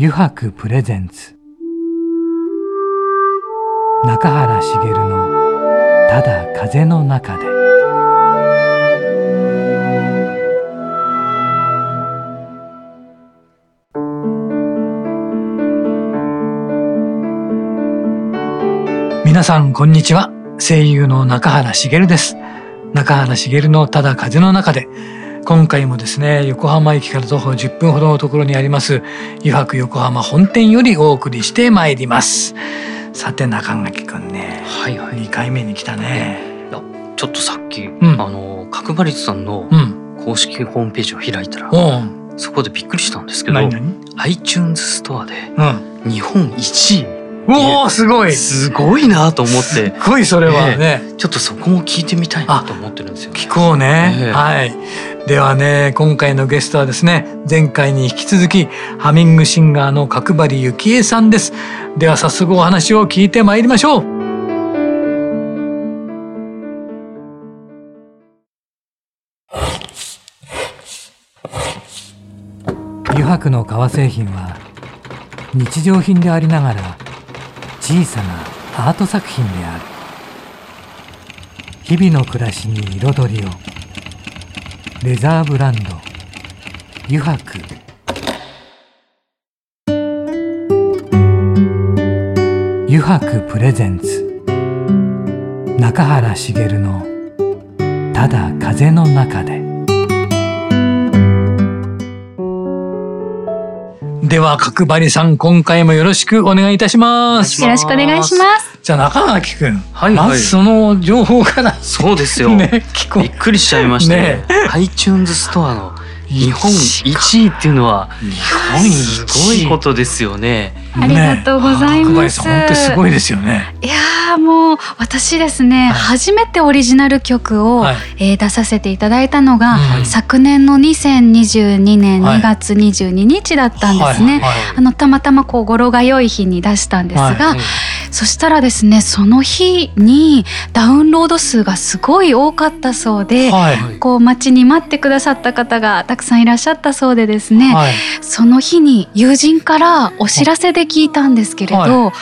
油白プレゼンツ。中原茂の「ただ風の中で」皆さんこんにちは。声優の中原茂です。中原茂のただ風の中で今回もですね横浜駅から徒歩10分ほどのところにあります湯泊横浜本店よりお送りしてまいります。さて中垣くんね、はいはい、2回目に来たね。ちょっとさっき、ん。あの角張率さんのうん。公式ホームページを開いたら、おう。そこでびっくりしたんですけど iTunes ストアでうん。日本1おおすごい。位すすごいなと思って。っごいそれはね、ちょっとそこも聞いてみたいなと思ってるんですよね。聞こうね、ええ。はいではね今回のゲストはですね前回に引き続きハミングシンガーの角張幸恵さんです。では早速お話を聞いてまいりましょう。油白の革製品は日常品でありながら小さなアート作品である。日々の暮らしに彩りを。レザーブランド。油白。油白プレゼンツ。中原茂の「ただ風の中で」では角張さん今回もよろしくお願いいたしますよろしくお願いします。じゃあ中垣くん、はいはいまずその情報からそうですよ。ねびっくりしちゃいましたねね。iTunes ストアのう日本1位っていうのは日本一すごいことですよね。ありがとうございますね角張さん本当にすごいですよねいやーもう私ですね、はい。初めてオリジナル曲を、はい。えー出させていただいたのが、うん昨年の2022年はい。2月22日だったんですね。はいはいあのたまたまこう語呂が良い日に出したんですが、はい。そしたらですねその日にダウンロード数がすごい多かったそうで、はい。こう待ちに待ってくださった方がたくさんいらっしゃったそうでですね、はい。その日に友人からお知らせで聞いたんですけれど、は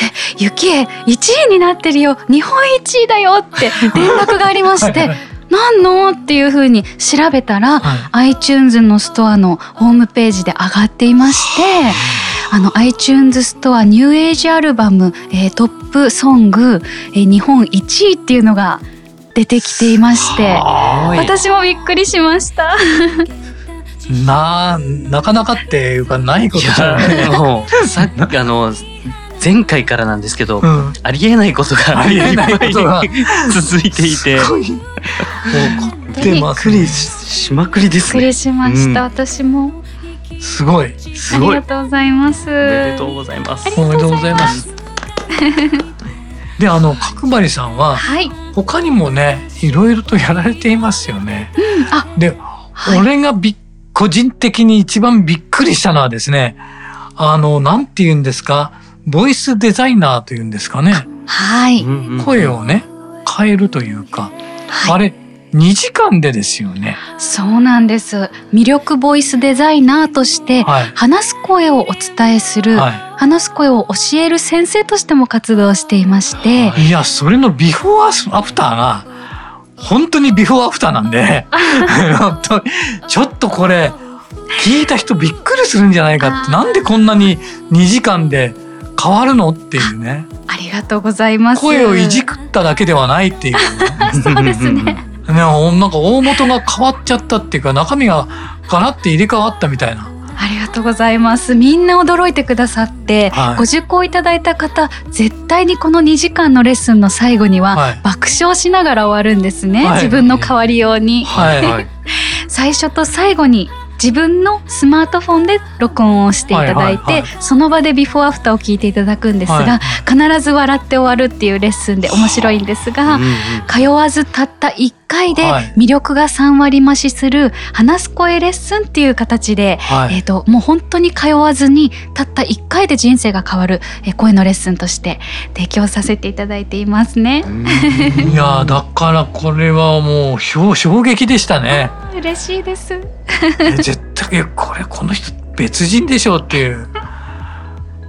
え、ゆきえ1位になってるよ。日本一位だよって 連絡がありましてはいはい何の？っていうふうに調べたら、はい。iTunes のストアのホームページで上がっていましてあ。の iTunes ストアニューエイジアルバム、えートップソング、えー日本1位っていうのが出てきていましてはい。私もびっくりしました。ななかなかっていうかないこといじゃない。さっきあの前回からなんですけど、うんありえないことがありえないことが 続いていてすごい起こってびっくりしまくりですねびっくり。しました、うん私もすごいありすごい。がとうございます。おめでとうございます。おめでとうございますであの角張さんははい。他にもねいろいろとやられていますよねあ、で、はい。俺がびっ個人的に一番びっくりしたのはですねあのなんて言うんですか？ボイスデザイナーというんですかねはい。声をね変えるというか、はいあれ2時間でですよね。そうなんです。魅力ボイスデザイナーとして、はい。話す声をお伝えする、は話す声を教える先生としても活動していまして、い。いや、それのビフォーアフターが、本当にビフォーアフターなんで、ちょっとこれ、聞いた人びっくりするんじゃないかって、なんでこんなに2時間で変わるの？っていうね。ありがとうございます。声をいじくっただけではないっていうね。そうですね。ね、なんか大元が変わっちゃったっていうか中身がガラッて入れ替わったみたいな。ありがとうございます。みんな驚いてくださって、はいご受講いただいた方、絶対にこの2時間のレッスンの最後には、はい。爆笑しながら終わるんですね、はい自分の代わり用に。はい。はい。最初と最後に自分のスマートフォンで録音をしていただいて、はいはいはい。その場でビフォーアフターを聞いていただくんですが、はい。必ず笑って終わるっていうレッスンで面白いんですが、うんうん通わずたった1回ではい魅力が3割増しする話す声レッスンっていう形で、はい。えー、ともう本当に通わずにたった1回で人生が変わる、えー声のレッスンとして提供させていただいていますね。いや だからこれはもう衝衝撃でしたね。嬉しいです。え絶対これこの人別人でしょうっていう。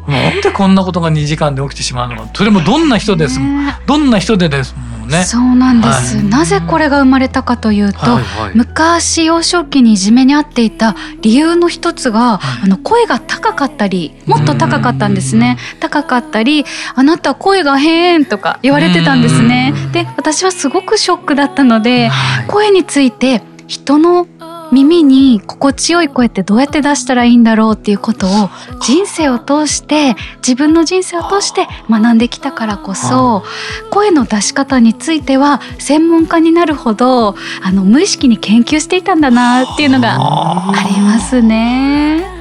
なんでこんなことが2時間で起きてしまうの？かそれもどんな人です？もん、ね。どんな人でです？もんね。そうなんです、はい。なぜこれが生まれたかというと、はいはい。昔幼少期にいじめにあっていた理由の一つが、はい。あの声が高かったりもっと高かったんですね。高かったり「あなた声が変」とか言われてたんですね。うん。で私はすごくショックだったのではい。声について人の耳に心地よい声ってどうやって出したらいいんだろうっていうことを人生を通して自分の人生を通して学んできたからこそ声の出し方については専門家になるほどあの無意識に研究していたんだなっていうのがあありますね。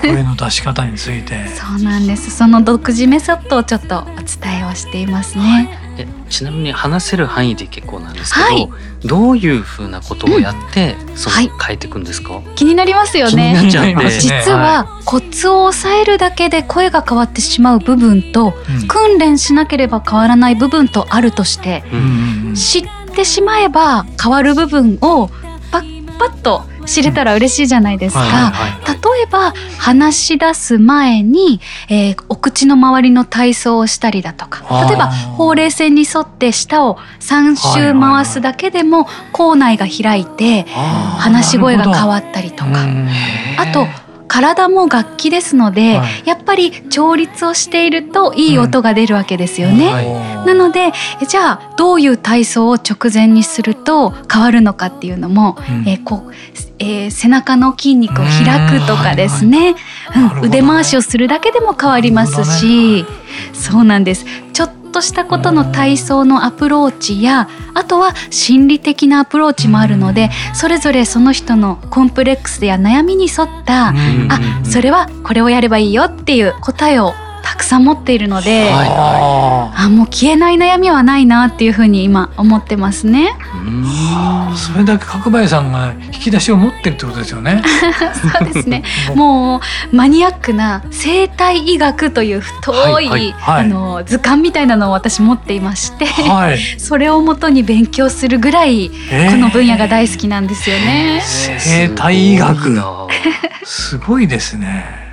声の出し方について。そうなんです。その独自メソッドをちょっとお伝えをしていますね。えちなみに話せる範囲で結構なんですけど、はい。どういうふうなことをやって、そのはい。変えていくんですか、気になりますよね。実はコツを抑えるだけで声が変わってしまう部分とうん。訓練しなければ変わらない部分とあるとしてううんん。知ってしまえば変わる部分をパッパッと知れたら嬉しいじゃないですか。はいはい例えば話し出す前に、えーお口の周りの体操をしたりだとか。例えばほうれい線に沿って舌を3周回すだけでも口内が開いて話し声が変わったりとか。あと体も楽器ですので、はい。やっぱり調律をしているといい音が出るわけですよね。はい。なのでえじゃあどういう体操を直前にすると変わるのかっていうのも、うん。えーこうえー背中の筋肉を開くとかですね、うん。なるほどね。腕回しをするだけでも変わりますし、そうなんです。ちょっとしたことの体操のアプローチやあとは心理的なアプローチもあるのでそれぞれその人のコンプレックスや悩みに沿った、うんあそれはこれをやればいいよっていう答えをたくさん持っているので。はいああもう消えない悩みはないなっていうふうに今思ってますね。うんーそれだけ角林さんが引き出しを持ってるってことですよね。そうですね。もうマニアックな生態医学という太い、はいはいはいあの図鑑みたいなのを私持っていまして、はい。それをもとに勉強するぐらいえーこの分野が大好きなんですよね。生態医学すごいですね。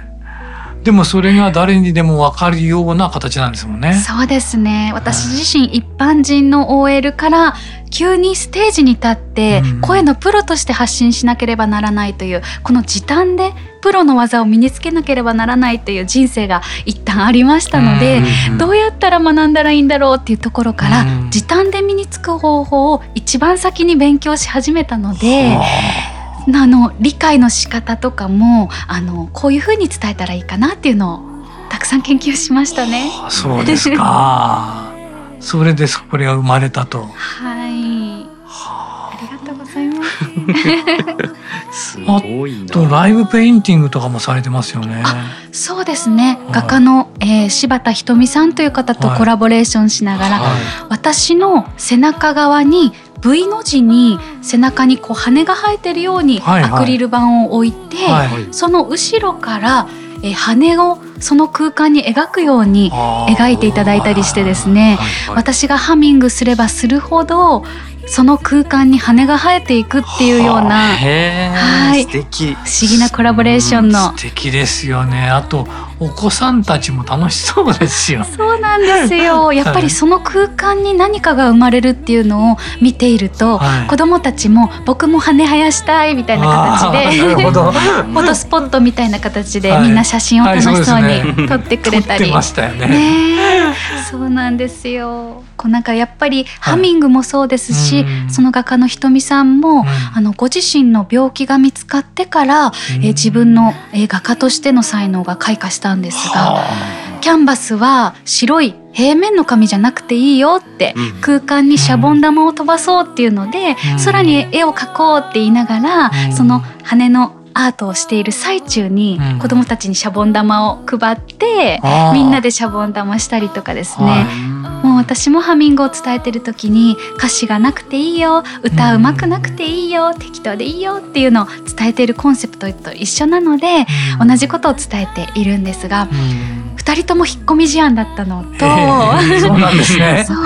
でもそれが誰にでも分かるような形なんですもんね。そうですね。私自身一般人の OL から急にステージに立ってうん声のプロとして発信しなければならないというこの時短でプロの技を身につけなければならないという人生が一旦ありましたので、うんどうやったら学んだらいいんだろうっていうところから、うん時短で身につく方法を一番先に勉強し始めたので、あの理解の仕方とかもあのこういうふうに伝えたらいいかなっていうのをたくさん研究しましたね。あそうですか。それでこれが生まれたと。はい。ありがとうございます。すごいな。とライブペインティングとかもされてますよね。そうですね。はい。画家の、えー柴田ひとみさんという方とはい。コラボレーションしながら、は私の背中側に V の字に背中にこう羽が生えてるようにアクリル板を置いて、はいはい。その後ろから、えー羽をその空間に描くように描いていただいたりしてですね、はいはい。私がハミングすればするほどその空間に羽が生えていくっていうようなへはいえ素敵不思議なコラボレーションの素敵ですよね。あとお子さんたちも楽しそうですよ。そうなんですよ やっぱりその空間に何かが生まれるっていうのを見ていると、はい子どもたちも僕も羽生やしたいみたいな形で。フォトスポットみたいな形ではいみんな写真を楽しそうに撮ってくれたり。撮ってましたよね。ねえそうなんですよ。こうなんかやっぱりハミングもそうですし、うん。その画家のひとみさんも、うん。あのご自身の病気が見つかってから、えー自分の、えー画家としての才能が開花したんですが、はキャンバスは白い平面の紙じゃなくていいよって、うん。空間にシャボン玉を飛ばそうっていうので、うん。空に絵を描こうって言いながら、うん。その羽のアートをしている最中に、うん。子どもたちにシャボン玉を配って、みんなでシャボン玉したりとかですね、はいもう私もハミングを伝えてる時に歌詞がなくていいよ歌うまくなくていいよ、適当でいいよっていうのを伝えているコンセプトと一緒なので、同じことを伝えているんですが人とも引っ込み思案だったのと、そうなんですね。そう。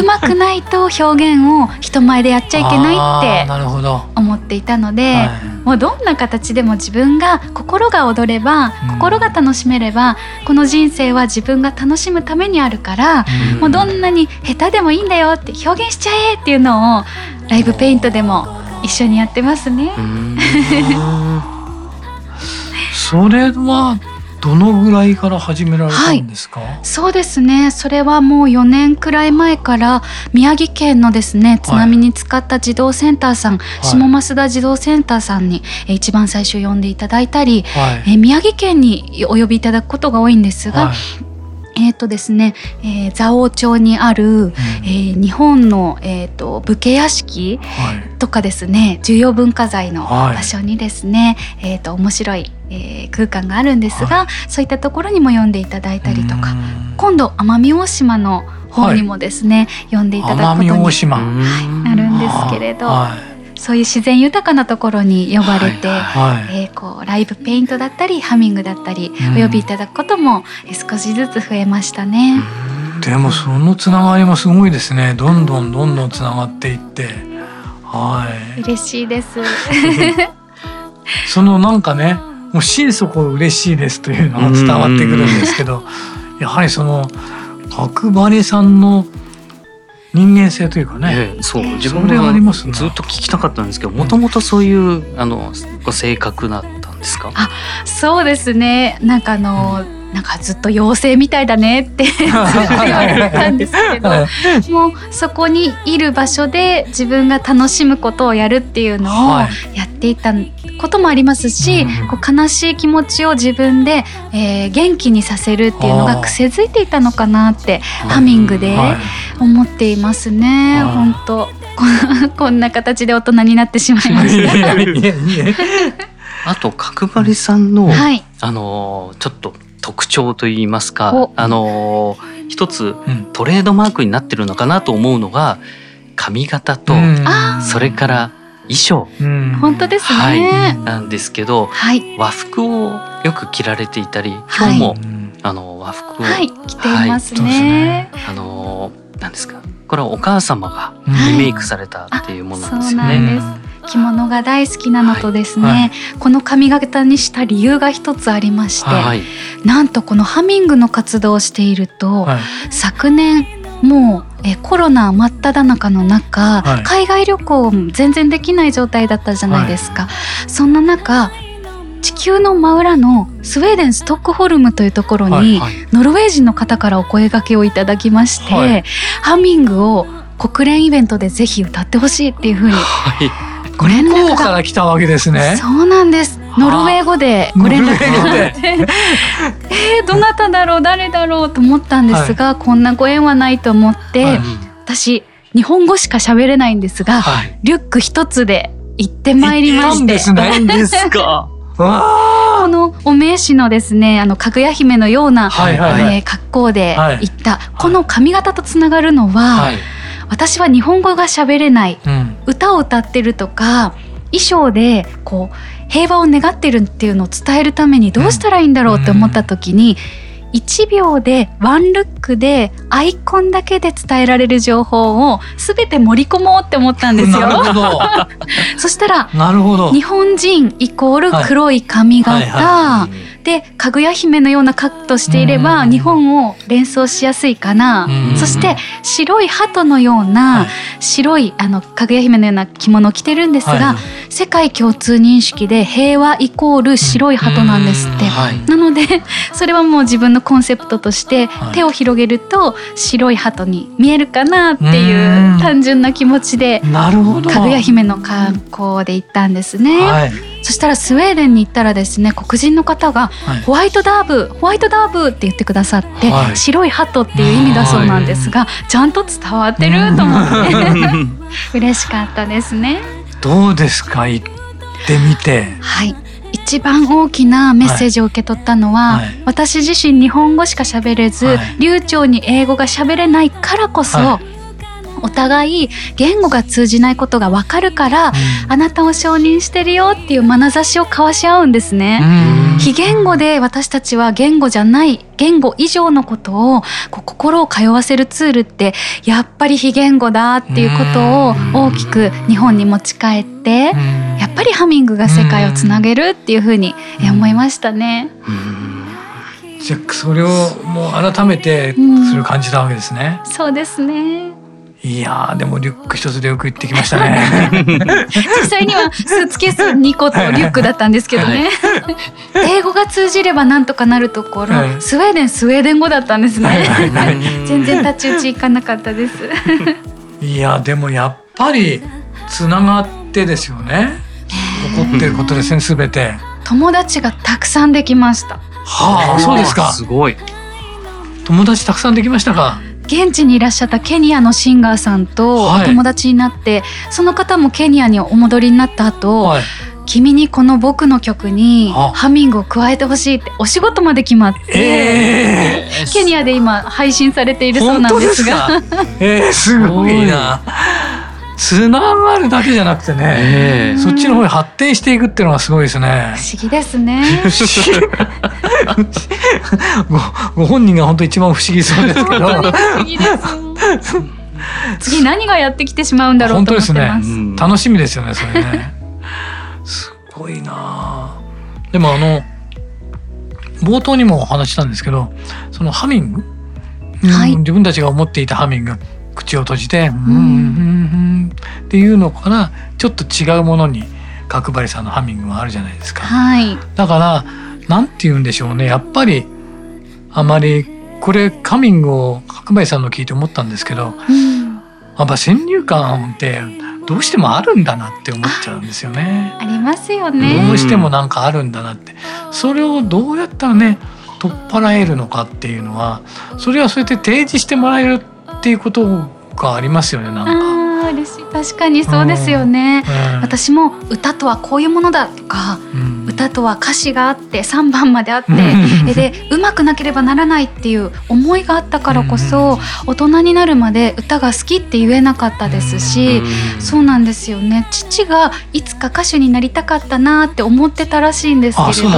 うまくないと表現を人前でやっちゃいけないってなるほど、思っていたので、はい。もうどんな形でも自分が心が踊れば、うん。心が楽しめればこの人生は自分が楽しむためにあるから、うん。もうどんなに下手でもいいんだよって表現しちゃえっていうのをライブペイントでも一緒にやってますね。それはどのぐらいから始められたんですか、そうですね。それはもう4年くらい前から宮城県のですね津波に使った児童センターさん、下増田児童センターさんにえー一番最初呼んでいただいたり、はい。えー宮城県にお呼びいただくことが多いんですが、はいえっ、とですね、えー蔵王町にある、えー日本の、えー、と武家屋敷はい。とかですね重要文化財のはい。場所にですね、えー、と面白い、えー空間があるんですが、はそういったところにも呼んでいただいたりとかうん。今度奄美大島の方にもですね、呼んでいただくことに大島、なるんですけれど、はそういう自然豊かなところに呼ばれて。いはいえーこうライブペイントだったりハミングだったりうんお呼びいただくこともえー少しずつ増えましたね。でもそのつながりもすごいですねどんどんどんどんつながっていってはい嬉しいです。そのなんかねもう心底嬉しいですというのが伝わってくるんですけどやはりその角張さんの人間性というかね、ええそう。自分がありますね。ずっと聞きたかったんですけどもともとそういうあのご性格だったんですか？そうですね。なんかあの、なんかずっと妖精みたいだねって 言われてたんですけど、はいもうそこにいる場所で自分が楽しむことをやるっていうのをはい。やっていたこともありますし、うんこう悲しい気持ちを自分で、えー元気にさせるっていうのが癖づいていたのかなってハミングではい。思っていますね。はい。本当。こ こんな形で大人になってしまいまいしやいやいやいや。あと角張さんの、た。はい。あのちょっと特徴といいますかお。あの一つうん。トレードマークになってるのかなと思うのが髪型と、うん。あそれから衣装。うん。本当ですはい。ね。なんですけどはい。和服をよく着られていたりはい。今日も、うん。あの和服を、はい。着ていますね。ね。あのなんですか。これはお母様がリメイクされたっていうものなんですよね。着物が大好きなのとですね、はい。はいこの髪型にした理由が一つありまして、はい、なんとこのハミングの活動をしていると、はい。昨年もうえコロナ真っ只中の中、はい。海外旅行も全然できない状態だったじゃないですか、そんな中地球の真裏のスウェーデンストックホルムというところに、ノルウェー人の方からお声掛けをいただきまして、はい。ハミングを国連イベントでぜひ歌ってほしいっていうふうにはいご連絡が。から来たわけですね。そうなんです。ノルウェー語でご連絡が。あってえーどなただろう？誰だろう？と思ったんですが、こんなご縁はないと思って、はい。私日本語しか喋れないんですが、はい。リュック一つで行ってまいりまして。このお名刺のですねあのかぐや姫のような、はいはいはい。えー格好ではい。行った、この髪型とつながるのは、はい。私は日本語が喋れないうん。歌を歌ってるとか衣装でこう平和を願ってるっていうのを伝えるためにどうしたらいいんだろうって思った時に、1秒でワンルックでアイコンだけで伝えられる情報を全て盛り込もうって思ったんです なるよ。ほど。そしたらなるほど。日本人イコール黒い髪型、はいはでかぐや姫のようなカットしていればうん日本を連想しやすいかな、うんそして白い鳩のような、はい白いあのかぐや姫のような着物を着てるんですが、はい世界共通認識で平和イコール白い鳩なんですって。はい。なので それはもう自分のコンセプトとしてはい手を広げると白い鳩に見えるかなっていう単純な気持ちで。かぐや姫の格好で行ったんですね。はい。そしたらスウェーデンに行ったらですね黒人の方がはい。ホワイトダーブホワイトダーブって言ってくださって、はい。白い鳩っていう意味だそうなんですが、ちゃんと伝わってると思って 嬉しかったですね。どうですか？行ってみて。はい。一番大きなメッセージを受け取ったのは、はい。私自身日本語しか喋れず、はい。流暢に英語が喋れないからこそ、はお互い言語が通じないことがわかるから、あなたを承認してるよっていう眼差しを交わし合うんですね。うん非言語で私たちは言語じゃない言語以上のことをこう心を通わせるツールってやっぱり非言語だっていうことを大きく日本に持ち帰ってやっぱりハミングが世界をつなげるっていうふうにえ思いましたね。じゃあそれをもう改めてする感じたわけですね。そうですね。いやーでもリュック一つでよく行ってきましたね。実際にはスーツケース2個とリュックだったんですけどね。英語が通じればなんとかなるところ、はいスウェーデンスウェーデン語だったんですね。はいはいはい 全然太刀打ちいかなかったです。いやでもやっぱりつながってですよね。起こってることですねすべて。友達がたくさんできました。はあそうですか。すごい。友達たくさんできましたか？現地にいらっしゃったケニアのシンガーさんとおはい友達になって、その方もケニアにお戻りになった後、はい。君にこの僕の曲にあハミングを加えてほしいってお仕事まで決まって、ええケニアで今配信されているそうなんですがすか？ええすごいな。つながるだけじゃなくてね。ええそっちの方に発展していくっていうのがすごいですね。不思議ですね。ごご本人が本当一番不思議そうですけど。本当に不思議です。次何がやってきてしまうんだろうと思ってま。本当ですうん楽しみですよね、それね。すごいなあでもあの、冒頭にもお話ししたんですけど、そのハミング、うんはい自分たちが思っていたハミング、口を閉じて、うん、うん、うん、っていうのから、ちょっと違うものに、角張さんのハミングがあるじゃないですか。はい。だから、なんて言うんでしょうね。やっぱり、あまり、これ、カミングを角張さんの聞いて思ったんですけど、うんやっぱ先入観ってどうしてもあるんだなって思っちゃうんですよね。ありますよね。どうしてもなんかあるんだなって。それをどうやったらね、取っ払えるのかっていうのは、それはそうやって提示してもらえるっていうことがありますよね、なんか。嬉しい。確かにそうですよね。うん。私も歌とはこういうものだとかうん。歌とは歌詞があって3番まであってうん。えで上手くなければならないっていう思いがあったからこそ大人になるまで歌が好きって言えなかったですしそうなんですよね。父がいつか歌手になりたかったなって思ってたらしいんですあ、けれど。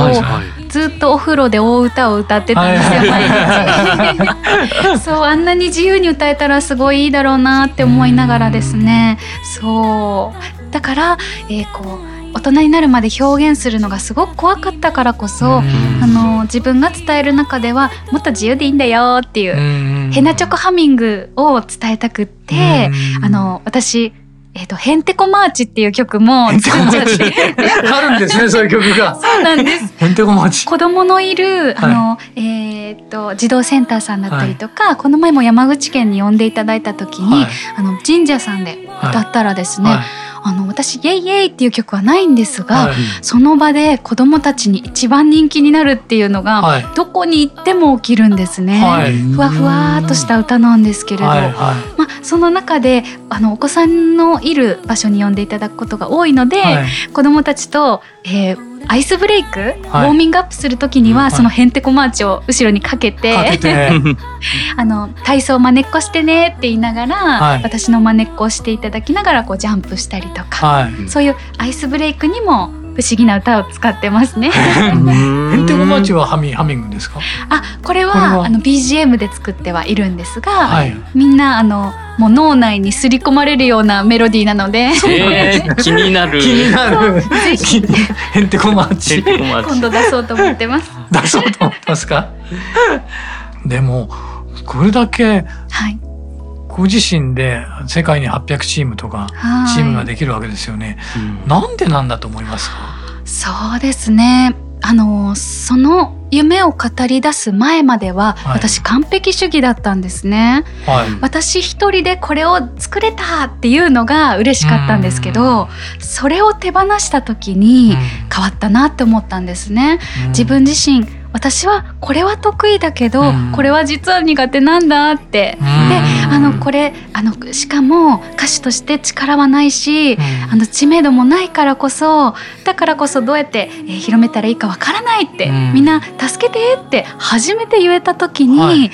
ずっとお風呂で大歌を歌ってたんですよ。はい毎日 そうあんなに自由に歌えたらすごいいいだろうなって思いながらですね。そう。だから、えーこう大人になるまで表現するのがすごく怖かったからこそ、うんあの自分が伝える中ではもっと自由でいいんだよっていう、うんヘナチョコハミングを伝えたくって、うん。あの私えっ、とヘンテコマーチっていう曲も作っちゃってあるんですね、そういう曲が。そうなんです。へんてこまち。子供のいるあの、えーっと児童センターさんだったりとか、この前も山口県に呼んでいただいた時に、はい。あの神社さんで歌ったらですね、はいあの私「イエイイエイ」っていう曲はないんですが、はい。その場で子供たちに一番人気になるっていうのが、はい。どこに行っても起きるんですね。はい。ふわふわーっとした歌なんですけれど、はいはい。まあ、その中であのお子さんのいる場所に呼んでいただくことが多いので、はい。子供たちと、えーアイスブレイク、はい。ウォーミングアップする時には、はい。そのヘンテコマーチを後ろにかけて あの体操まねっこしてねって言いながら、はい。私のまねっこをしていただきながらこうジャンプしたりとか、はい。そういうアイスブレイクにも不思議な歌を使ってますね。へんてこまちはハミハミングですか？あこれはこれはあの BGM で作ってはいるんですが、はい。みんなあのもう脳内に刷り込まれるようなメロディーなのでえー、気になる。気になる。ぜひへんてこまち。今度出そうと思ってます。出そうと思ってますか？でもこれだけはい。ご自身で世界に800チームとかはいチームができるわけですよね。なんでなんだと思いますか？そうですね。あのその夢を語り出す前までは、はい私完璧主義だったんですね。はい。私一人でこれを作れたっていうのが嬉しかったんですけど、それを手放した時に変わったなって思ったんですね。うん自分自身私はこれは得意だけど、うん。これは実は苦手なんだって。うん。であのこれあのしかも歌手として力はないし、うん。あの知名度もないからこそだからこそどうやって、えー広めたらいいかわからないって、うん。みんな助けてって初めて言えた時に、はい。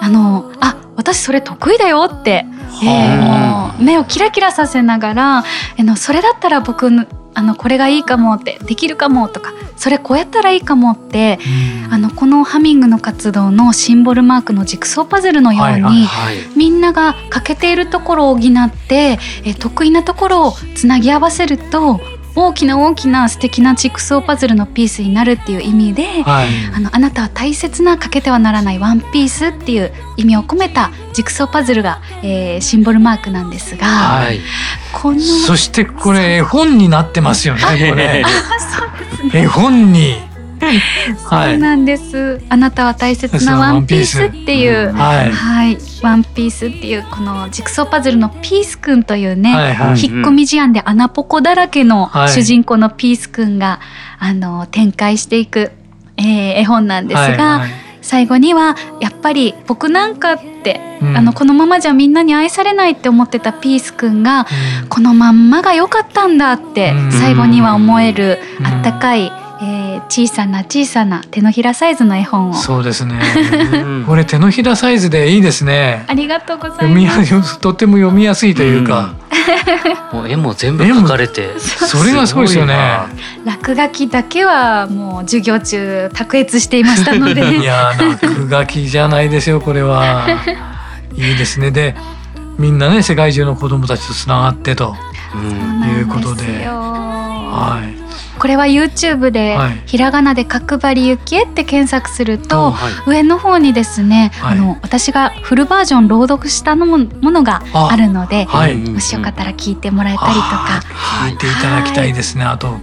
あのあ私それ得意だよって、えーはもう目をキラキラさせながらあのそれだったら僕のあのこれがいいかもってできるかもとかそれこうやったらいいかもってうんあのこのハミングの活動のシンボルマークのジクソーパズルのように、はいはいはい。みんなが欠けているところを補ってえ得意なところをつなぎ合わせると大きな大きな素敵なジクソーパズルのピースになるっていう意味で、はい。あのあなたは大切な欠けてはならないワンピースっていう意味を込めたジクソーパズルが、えーシンボルマークなんですが、はい。このそしてこれ絵本になってますよねこれ。ね。絵本に。は いそうなんです。あなたは大切なワンピースっていう。はい。はい、ワンピースっていうこのジクソーパズルのピースくんというね、はいはい。引っ込み思案で穴ポコだらけのはい。主人公のピースくんが、あの展開していく、えー絵本なんですが、はいはい。最後にはやっぱり僕なんかって、うん。あのこのままじゃみんなに愛されないって思ってたピースくんがうん。このまんまが良かったんだってうん。最後には思えるうん。あったかい、えー小さな小さな手のひらサイズの絵本を。そうですね。うん。これ手のひらサイズでいいですね。ありがとうござ読みやいます。とても読みやすいというか、もう絵も全部描かれて。それがすごいですよね。落書きだけはもう授業中卓越していましたの いでやー落書きじゃないですよこれは。いいですね。でみんなね世界中の子供たちとつながってと。うん。いうことで。はいこれは YouTube ではい。ひらがなで角張りゆきえって検索すると、はい。上の方にですね、はい。あの私がフルバージョン朗読したのもものがああるので、もしよかったら聞いてもらえたりとか、聞いていただきたいですね。あと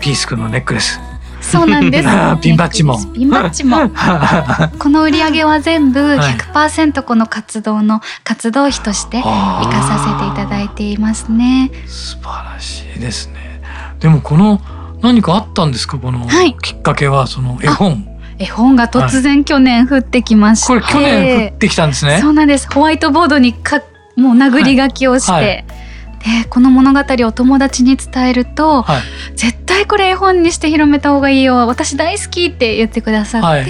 ピース君のネックレス。そうなんです。ピンバッジも。ピンバッジも。この売り上げは全部はい。100%この活動の活動費として生かさせていただいていますね。素晴らしいですねでもこの何かあったんですか？このはい。きっかけはその絵本。絵本が突然去年降ってきまして、これ去年降ってきたんですね。そうなんです。ホワイトボードにかもう殴り書きをして、はい。はい。でこの物語を友達に伝えると、はい。絶対これ絵本にして広めた方がいいよ私大好きって言ってくださって、はい。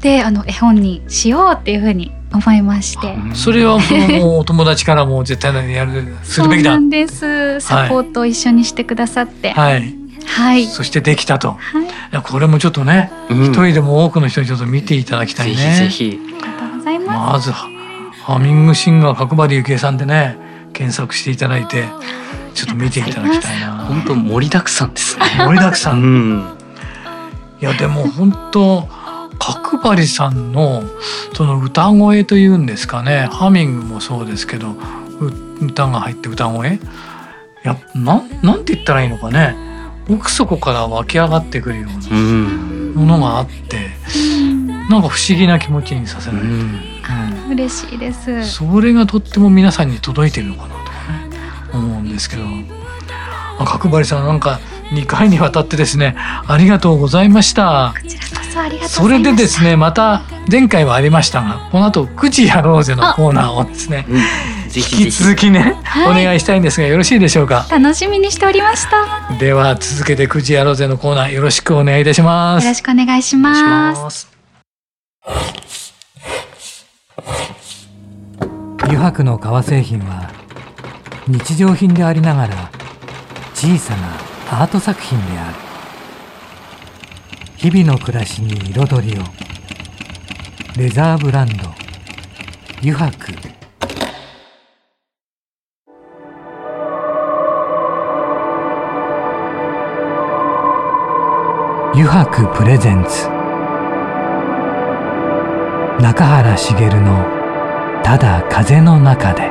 であの絵本にしようっていうふうに思いまして。それはもうお友達からも絶対にやるするべきだ。そうなんです。サポートを一緒にしてくださって。はい、はい。はい。そしてできたと。い。やこれもちょっとねうん。一人でも多くの人にちょっと見ていただきたいぜねひぜひ。ありがとうございます、まずハハミングシンガー角張ゆきえさんでね検索していただいてちょっと見ていただきたいな。本当盛りだくさんですね。盛りだくさうんん。いやでも本当角張さんのその歌声というんですかね。ハミングもそうですけどう歌が入って歌声？いやなんなんて言ったらいいのかね。奥底から湧き上がってくるようなうん。ものがあってなんか不思議な気持ちにさせられる、うん。うん。嬉しいです。それがとっても皆さんに届いてるのかなとかね思うんですけど。あ角張さんなんか2回にわたってですねありがとうございました。こちらこそありがとうそございましたれでですねまた前回はありましたがこの後9時やろうぜのコーナーをですねうん。ぜひ引き。続きね、はい。お願いしたいんですがよろしいでしょうか？楽しみにしておりました。よでは続けて9時やろうぜのコーナーよろしくお願いいたします。ろしくお願いします。油白の革製品は日常品でありながら小さなアート作品である日々の暮らしに彩りを。レザーブランド。油白油白プレゼンツ。中原茂の「ただ風の中で」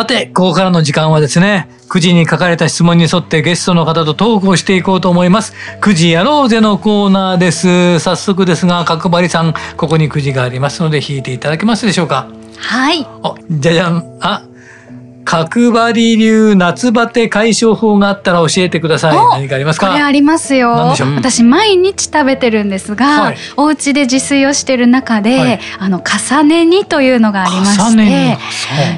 さてここからの時間はですね9時に書かれた質問に沿ってゲストの方とトークをしていこうと思います。9時やろうぜのコーナーです。早速ですが角張さんここに9時がありますので引いていただけますでしょうか？はい。あじゃじゃん。あ角張流夏バテ解消法があったら教えてください。お何かありますか？これありますよ。私毎日食べてるんですが、はい。お家で自炊をしてる中で、はい。あの重ね煮というのがありま重してね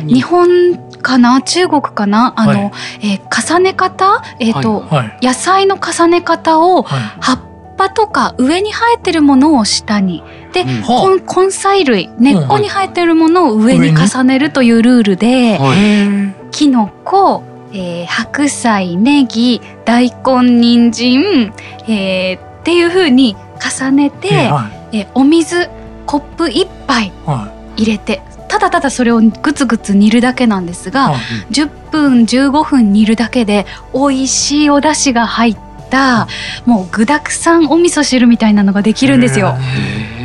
日本かな？中国かな？あの、はい。えー重ね方？えっ、と、はい。野菜の重ね方をはい。葉っぱとか上に生えてるものを下に。で、うん。は根根菜類根っこに生えてるものを上に重ねるというルールで、きのこ、えー白菜ネギ大根人参、えーっていう風に重ねて、はい。えーお水コップ1杯は入れてただただそれをグツグツ煮るだけなんですが、はい10分15分煮るだけで美味しいお出汁が入ったもう具だくさんお味噌汁みたいなのができるんですよ。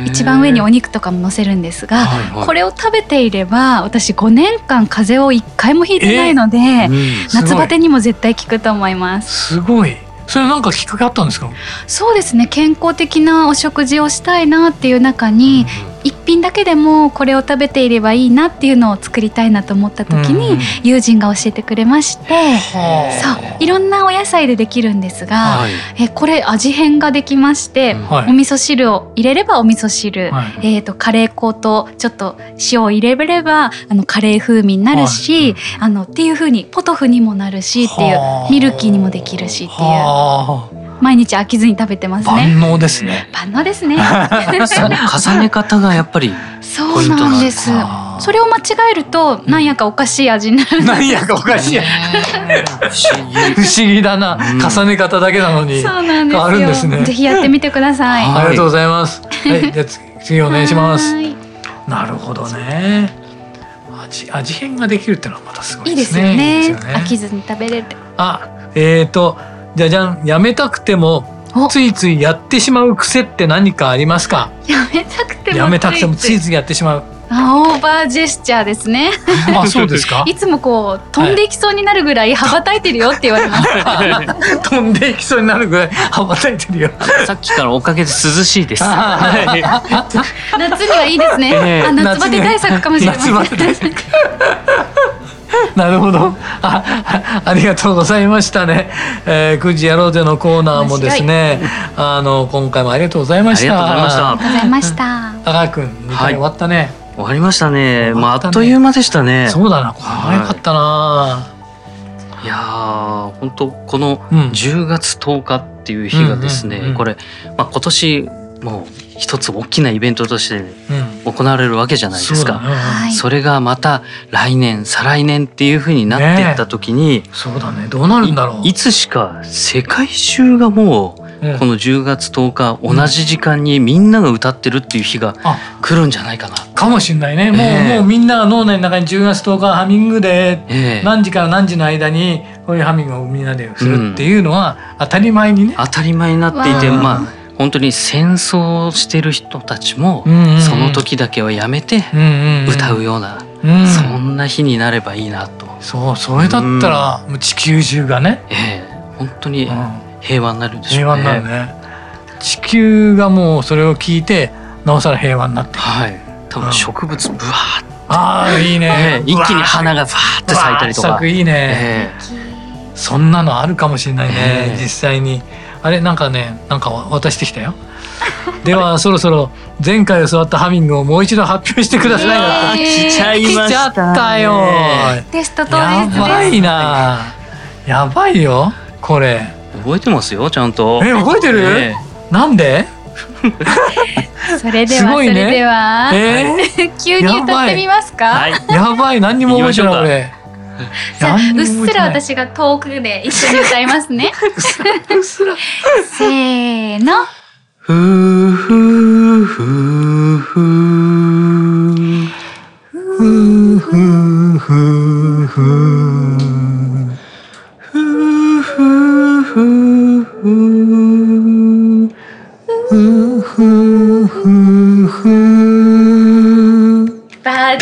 一番上にお肉とかも乗せるんですが、はいはい。これを食べていれば私5年間風邪を1回もひいてないので、うん。すごい夏バテにも絶対効くと思います。すごい。それなんかきっかけあったんですか？そうですね。健康的なお食事をしたいなっていう中に、一品だけでもこれを食べていればいいなっていうのを作りたいなと思った時に、うん友人が教えてくれまして、はそういろんなお野菜でできるんですが、はい。えこれ味変ができまして、お味噌汁を入れればお味噌汁、はい。えー、とカレー粉とちょっと塩を入れればあのカレー風味になるし、あのっていう風にポトフにもなるしっていうはあ。ミルキーにもできるしっていう。は毎日飽きずに食べてますあね。万能ですね万能ですね。その重ね方がやっぱりそうなんです。それを間違えるとなんやかおかしい味になる。何やかおかしいや不思議不思議だな、うん重ね方だけなのにそうなんですよ。あるんですねぜひやってみてください。はいありがとうございます。はい、じゃあ次次お願いします。はいなるほどね。味味変ができるってのはまたすごいいいですね。よね。いいですよ飽きずに食べれる。あ、えっ、とじゃじゃんやめたくてもおついついやってしまう癖って何かありますか？やめたくてもやめたくてもつついいついやってしまう。あオーバージェスチャーですね。あ、そうですか？い。つもこう飛んでいきそうになるぐらい羽ばたいてるよって言われます。飛んでいきそうになるぐらい 羽ばたいてるよ。さっきからおかげで涼しいです。夏にはいいですね。ええあ夏バテ対策かもしれません。なるほど。あありがとうございましたね、えー、9時やろうぜのコーナーもですねあの今回もありがとうございました。ありがとうございました。ありがとうございました。高橋君2回終わったね、終わりましたね。まああっという間でしたね。そうだなこれはよかったな、いやー本当このうん。10月10日っていう日がですね、うんうんうんこれ、まあ、今年もう一つ大きなイベントとしてうん行われるわけじゃないですか。そそれがまた来年再来年っていう風になっていった時に、そうだね。どうなるんだろう。いいつしか世界中がもううん。この10月10日同じ時間にみんなが歌ってるっていう日があ来るんじゃないかな。かもしんないね。もう,、ええ。もうみんなが脳内の中に10月10日ハミングでええ。何時から何時の間にこういうハミングをみんなでするっていうのは当たり前にね、当たり前になっていてまあ本当に戦争をしてる人たちもその時だけはやめて歌うような、うん。そんな日になればいいなと、そうそれだったらもう地球中がね、ええ本当にうん。平和になるんでしょうね。平和になるね。地球がもうそれを聞いてなおさら平和になってはい。多うん。分植物ブワーって、ああいいね。ええ一気に花がバーって咲いたりとか。いいね、え。そんなのあるかもしれないね、ええ。実際にあれなんかねなんか渡してきたよ。ではそろそろ前回教わったハミングをもう一度発表してくださいなえー来ちゃいま来ちゃしたったよ。テスト当や日ばい。な。やばいよこれ。え覚えてますよちゃんと。え覚えてる、えなんで？それですはごいね。それでは、え 急に歌ってみますか？えはい。ー、やばい。何にも覚えてないうっすら私が遠くで一緒に歌いますね。うっすら。せーの。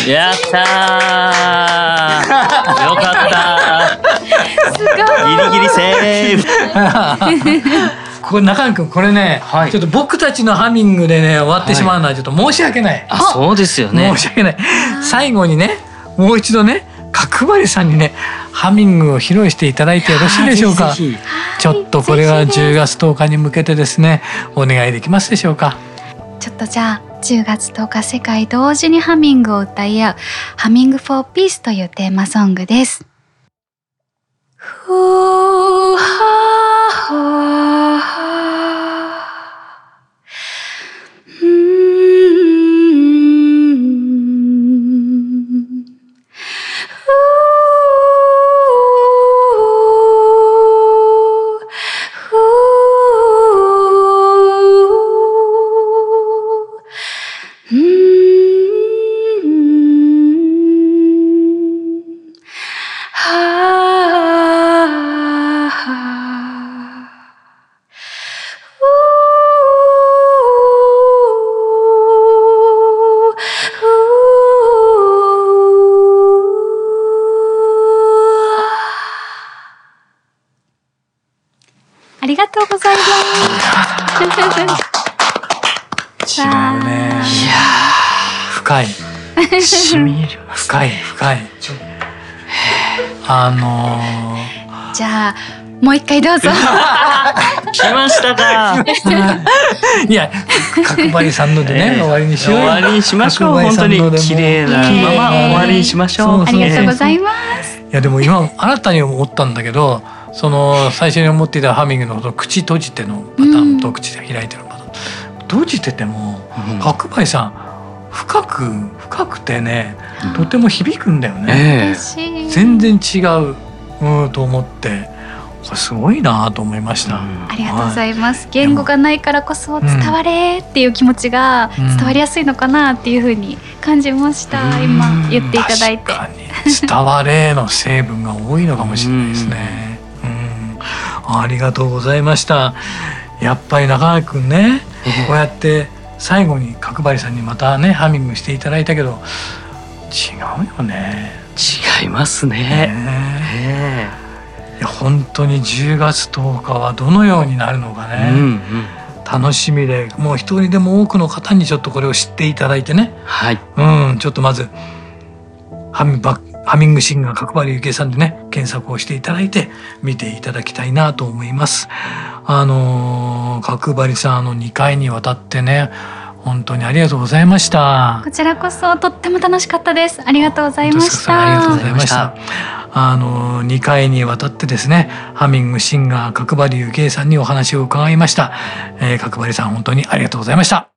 やったーギリギリセーフ。これ中野くんこれね、はい。ちょっと僕たちのハミングでね終わってしまうのはちょっと申し訳ない、あそうですよね。申し訳ない。最後にねもう一度ね角張さんにねハミングを披露していただいてよろしいでしょうか。ぜひぜちょっとこれは10月10日に向けてですねお願いできますでしょうか。ちょっとじゃあ10月10日世界同時にハミングを歌い合うハミングフォーピースというテーマソングです。Ooh, ha, ha, ha. 違うね。いや深い。染みる。深い深い。あのー、じゃあもう一回どうぞ。来ましたか。いや、角張りさんのでね、終わりにしよう。終わりにしましょう。本当に綺麗なまま終わりにしましょう。ありがとうございます。いやでも今新たに思ったんだけど。その最初に思っていたハミングの口閉じてのパターンと口で開いてるパターン、閉じててもうん。角張さん深く深くてねうん。とても響くんだよね、え。全然違ううんと思って。これすごいなと思いました、うん。ありがとうございます。言語がないからこそ伝われっていう気持ちがうん。伝わりやすいのかなっていう風に感じました。うん。今言っていただいて。確かに。伝われの成分が多いのかもしれないですね。うん、ありがとうございました。やっぱり中川くんね、ええ。こうやって最後に角張さんにまたねハミングしていただいたけど違うよね。違いますね。ね。えいや本当に10月10日はどのようになるのかね、えうんうん。楽しみでもう一人でも多くの方にちょっとこれを知っていただいてね。はい。うん、ちょっとまずハミバハミングシンガー角張ゆきえさんでね検索をしていただいて見ていただきたいなと思います。あのー角張さんあの2回にわたってね本当にありがとうございました。こちらこそとっても楽しかったです。ありがとうございまし本当ですかありがとうごた。ざいました。あの2回にわたってですねハミングシンガー角張ゆきえさんにお話を伺いました。えー、角張さん本当にありがとうございました。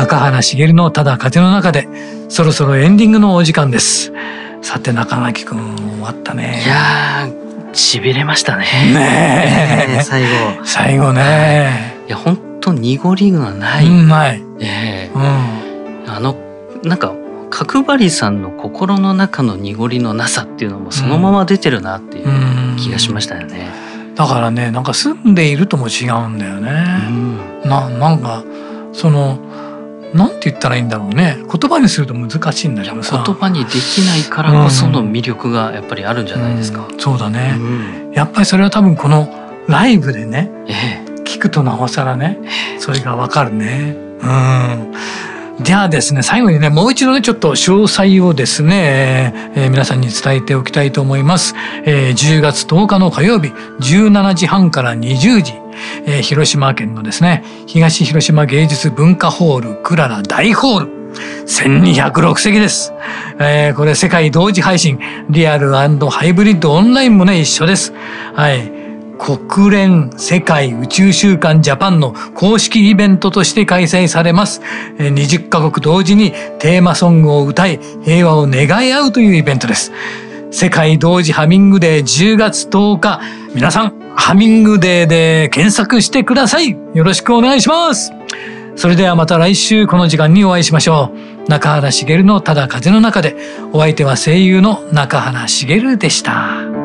中原茂のただ風の中でそろそろエンディングのお時間です。さて中垣くん終わったね。いやーしびれましたね。ねえ。ええ最後。最後ね。いや本当濁りがない、うんない。ええ。うん。あのなんか角張さんの心の中の濁りのなさっていうのもそのまま出てるなっていううん。気がしましたよね。だからねなんか住んでいるとも違うんだようね、ん。ななんかそのなんて言ったらいいんだろうね。言葉にすると難しいんだけどさ。言葉にできないからこその魅力がやっぱりあるんじゃないですか。うんそうだうね、んやっぱりそれは多分このライブでねえ聞くとなおさらねそれがわかるね。うんじゃあですね最後にねもう一度ねちょっと詳細をですね、えー皆さんに伝えておきたいと思います、えー10月10日の火曜日17時半から20時、えー広島県のですね東広島芸術文化ホールクララ大ホール1206席です、えーこれ世界同時配信リアルハイブリッドオンラインもね一緒です。はい。国連世界宇宙週間ジャパンの公式イベントとして開催されます。20カ国同時にテーマソングを歌い平和を願い合うというイベントです。世界同時ハミングデー10月10日。皆さん、ハミングデーで検索してください。よろしくお願いします。それではまた来週この時間にお会いしましょう。中原茂のただ風の中で、お相手は声優の中原茂でした。